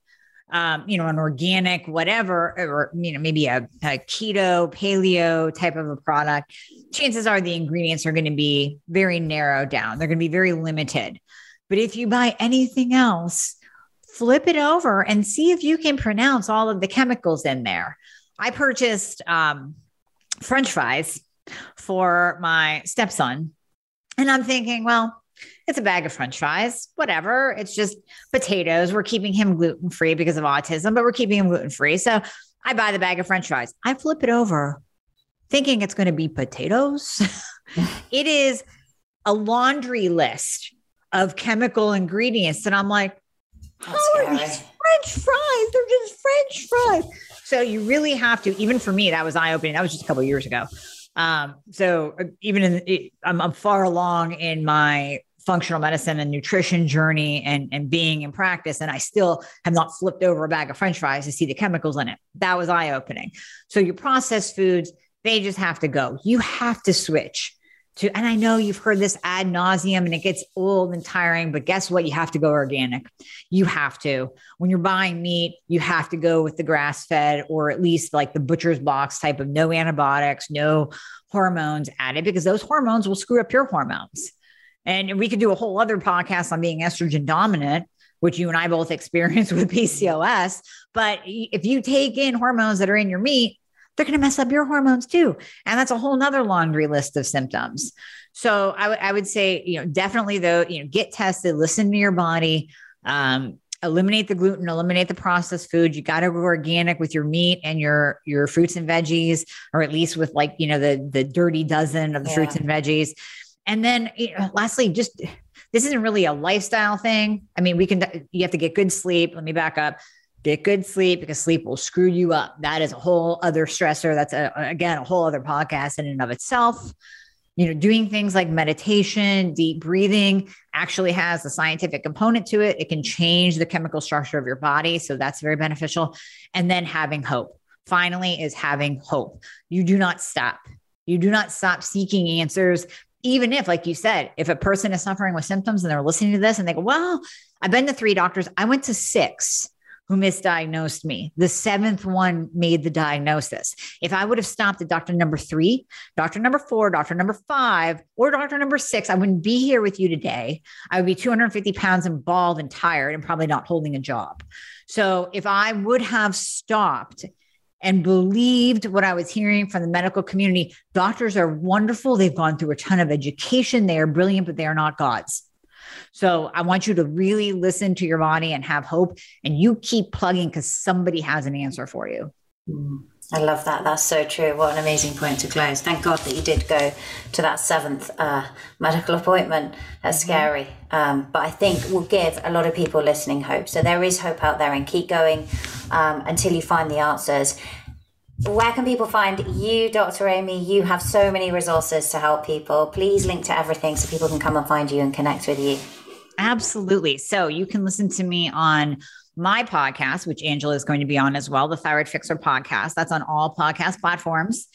um, you know, an organic, whatever, or, you know, maybe a, a keto, paleo type of a product, chances are the ingredients are going to be very narrowed down. They're going to be very limited. But if you buy anything else, flip it over and see if you can pronounce all of the chemicals in there. I purchased um, French fries for my stepson. And I'm thinking, well, it's a bag of french fries, whatever. It's just potatoes. We're keeping him gluten free because of autism, but we're keeping him gluten free. So I buy the bag of french fries. I flip it over thinking it's going to be potatoes. (laughs) it is a laundry list of chemical ingredients. And I'm like, how are these French fries? They're just French fries. So you really have to, even for me, that was eye opening. That was just a couple years ago. Um, so uh, even in, I'm, I'm far along in my functional medicine and nutrition journey and, and being in practice. And I still have not flipped over a bag of french fries to see the chemicals in it. That was eye opening. So your processed foods, they just have to go. You have to switch to, and I know you've heard this ad nauseum and it gets old and tiring, but guess what? You have to go organic. You have to. When you're buying meat, you have to go with the grass fed or at least like the butcher's box type of no antibiotics, no hormones added, because those hormones will screw up your hormones. And we could do a whole other podcast on being estrogen dominant, which you and I both experience (laughs) with PCOS. But if you take in hormones that are in your meat, they're going to mess up your hormones too. And that's a whole nother laundry list of symptoms. So I, w- I would say, you know, definitely though, you know, get tested, listen to your body, um, eliminate the gluten, eliminate the processed food. You got to go organic with your meat and your your fruits and veggies, or at least with like you know the the dirty dozen of the yeah. fruits and veggies. And then, you know, lastly, just this isn't really a lifestyle thing. I mean, we can uh, you have to get good sleep. Let me back up get good sleep because sleep will screw you up. That is a whole other stressor. That's a, again, a whole other podcast in and of itself. You know, doing things like meditation, deep breathing actually has a scientific component to it. It can change the chemical structure of your body. So that's very beneficial. And then having hope. Finally, is having hope. You do not stop. You do not stop seeking answers even if, like you said, if a person is suffering with symptoms and they're listening to this and they go, Well, I've been to three doctors, I went to six who misdiagnosed me. The seventh one made the diagnosis. If I would have stopped at doctor number three, doctor number four, doctor number five, or doctor number six, I wouldn't be here with you today. I would be 250 pounds and bald and tired and probably not holding a job. So if I would have stopped and believed what I was hearing from the medical community, doctors are wonderful. They've gone through a ton of education. They are brilliant, but they are not gods. So I want you to really listen to your body and have hope and you keep plugging because somebody has an answer for you. Hmm. I love that. That's so true. What an amazing point to close. Thank God that you did go to that seventh uh, medical appointment. That's mm-hmm. scary. Um, but I think will give a lot of people listening hope. So there is hope out there and keep going um, until you find the answers. Where can people find you, Dr. Amie? You have so many resources to help people. Please link to everything so people can come and find you and connect with you. Absolutely. So you can listen to me on my podcast, which Angela is going to be on as well, the Thyroid Fixer podcast. That's on all podcast platforms.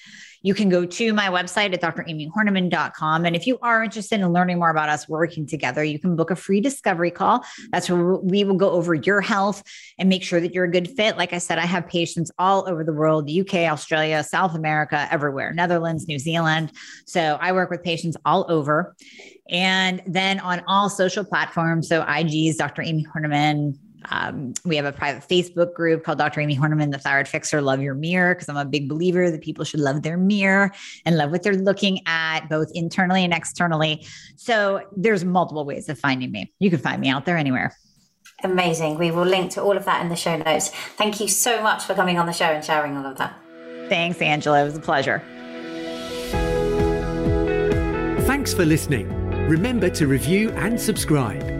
You can go to my website at dramiehornaman.com. And if you are interested in learning more about us working together, you can book a free discovery call. That's where we will go over your health and make sure that you're a good fit. Like I said, I have patients all over the world UK, Australia, South America, everywhere, Netherlands, New Zealand. So I work with patients all over. And then on all social platforms, so IG's Dr. Amie Hornaman, um, we have a private Facebook group called Dr. Amie Hornaman, the Thyroid Fixer, Love Your Mirror, because I'm a big believer that people should love their mirror and love what they're looking at, both internally and externally. So there's multiple ways of finding me. You can find me out there anywhere. Amazing. We will link to all of that in the show notes. Thank you so much for coming on the show and sharing all of that. Thanks, Angela. It was a pleasure. Thanks for listening. Remember to review and subscribe.